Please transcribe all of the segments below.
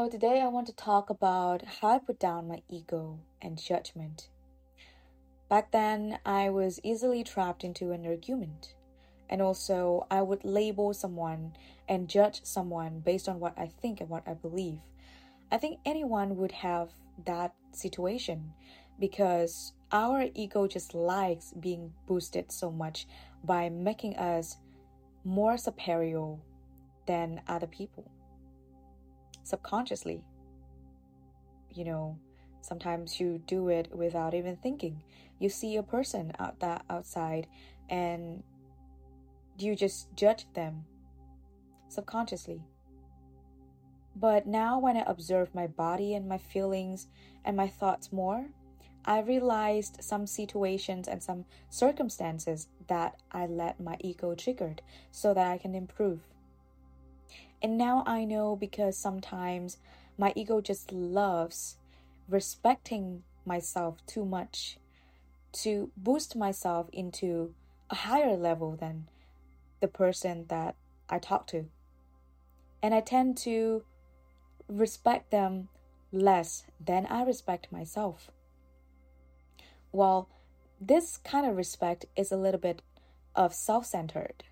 So, today I want to talk about how I put down my ego and judgment. Back then, I was easily trapped into an argument. And also, I would label someone and judge someone based on what I think and what I believe. I think anyone would have that situation because our ego just likes being boosted so much by making us more superior than other people subconsciously. You know, sometimes you do it without even thinking. You see a person out that outside and you just judge them subconsciously. But now, when I observe my body and my feelings and my thoughts more, I realized some situations and some circumstances that I let my ego triggered so that I can improve. And now I know because sometimes my ego just loves respecting myself too much to boost myself into a higher level than the person that I talk to. And I tend to respect them less than I respect myself. Well, this kind of respect is a little bit of self centered,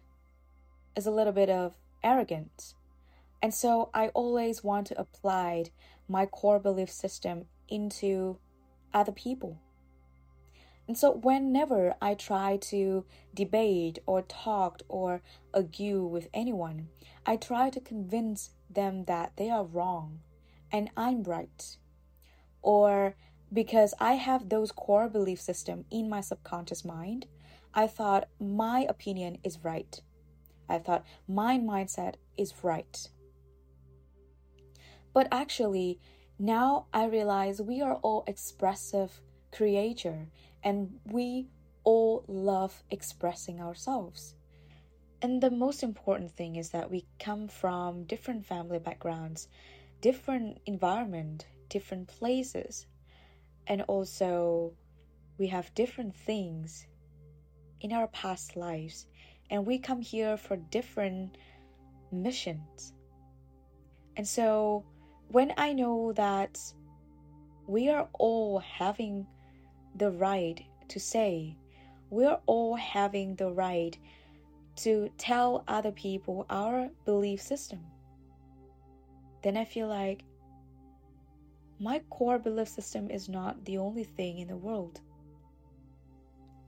is a little bit of arrogance. And so I always want to apply my core belief system into other people. And so, whenever I try to debate or talk or argue with anyone, I try to convince them that they are wrong and I'm right. Or because I have those core belief system in my subconscious mind, I thought my opinion is right. I thought my mindset is right. But actually, now I realize we are all expressive creature and we all love expressing ourselves. And the most important thing is that we come from different family backgrounds, different environment, different places, and also we have different things in our past lives, and we come here for different missions. And so when I know that we are all having the right to say, we're all having the right to tell other people our belief system, then I feel like my core belief system is not the only thing in the world.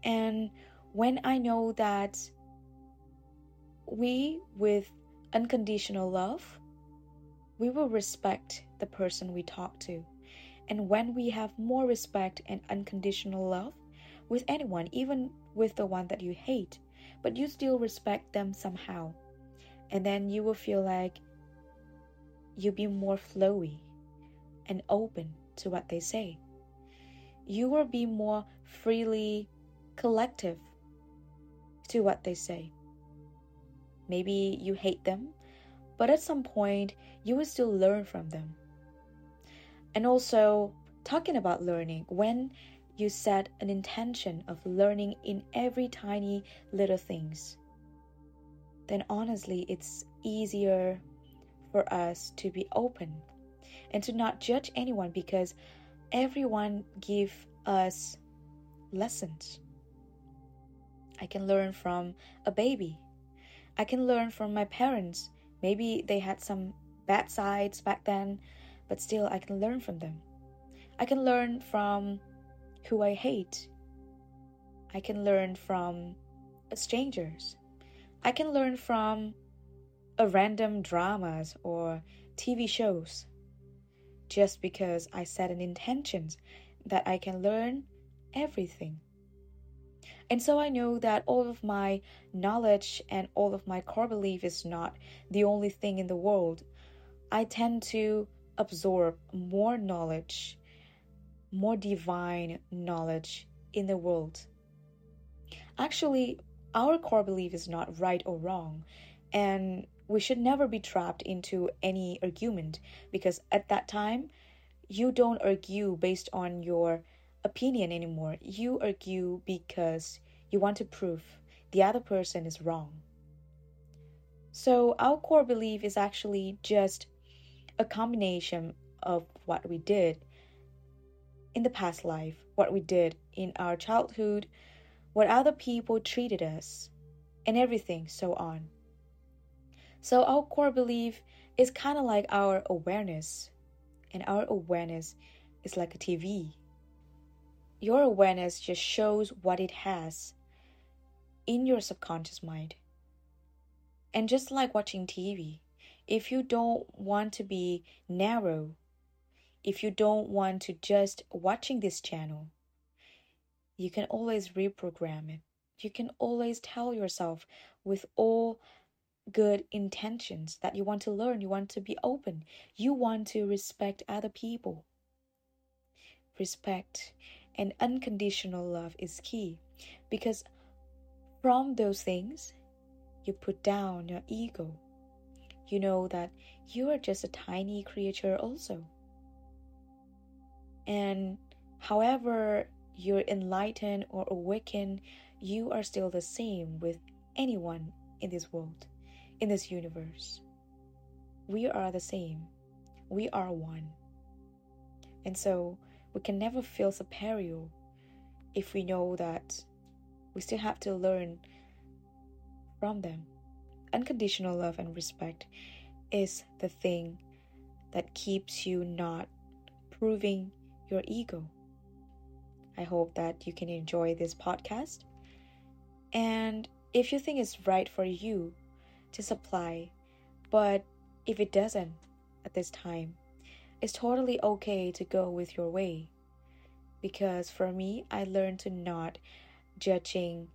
And when I know that we, with unconditional love, we will respect the person we talk to. And when we have more respect and unconditional love with anyone, even with the one that you hate, but you still respect them somehow, and then you will feel like you'll be more flowy and open to what they say. You will be more freely collective to what they say. Maybe you hate them, but at some point, you will still learn from them. And also, talking about learning, when you set an intention of learning in every tiny little things, then honestly, it's easier for us to be open and to not judge anyone because everyone give us lessons. I can learn from a baby. I can learn from my parents Maybe they had some bad sides back then, but still I can learn from them. I can learn from who I hate. I can learn from strangers. I can learn from a random dramas or TV shows. Just because I set an intention that I can learn everything. And so I know that all of my knowledge and all of my core belief is not the only thing in the world. I tend to absorb more knowledge, more divine knowledge in the world. Actually, our core belief is not right or wrong, and we should never be trapped into any argument because at that time, you don't argue based on your opinion anymore. You argue because you want to prove the other person is wrong. So, our core belief is actually just a combination of what we did in the past life, what we did in our childhood, what other people treated us, and everything so on. So, our core belief is kind of like our awareness, and our awareness is like a TV. Your awareness just shows what it has in your subconscious mind. And just like watching TV, if you don't want to be narrow, if you don't want to just watching this channel, you can always reprogram it. You can always tell yourself with all good intentions that you want to learn, you want to be open, you want to respect other people. Respect and unconditional love is key because from those things, you put down your ego. You know that you are just a tiny creature, also. And however you're enlightened or awakened, you are still the same with anyone in this world, in this universe. We are the same. We are one. And so we can never feel superior if we know that we still have to learn from them. Unconditional love and respect is the thing that keeps you not proving your ego. I hope that you can enjoy this podcast. And if you think it's right for you, just apply. But if it doesn't at this time, it's totally okay to go with your way. Because for me, I learned to not judging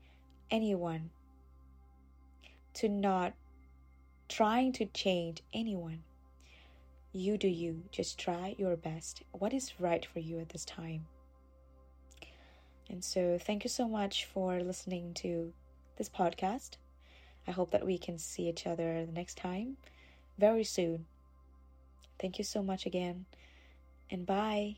anyone, to not trying to change anyone. You do you, just try your best. What is right for you at this time? And so, thank you so much for listening to this podcast. I hope that we can see each other the next time very soon. Thank you so much again, and bye.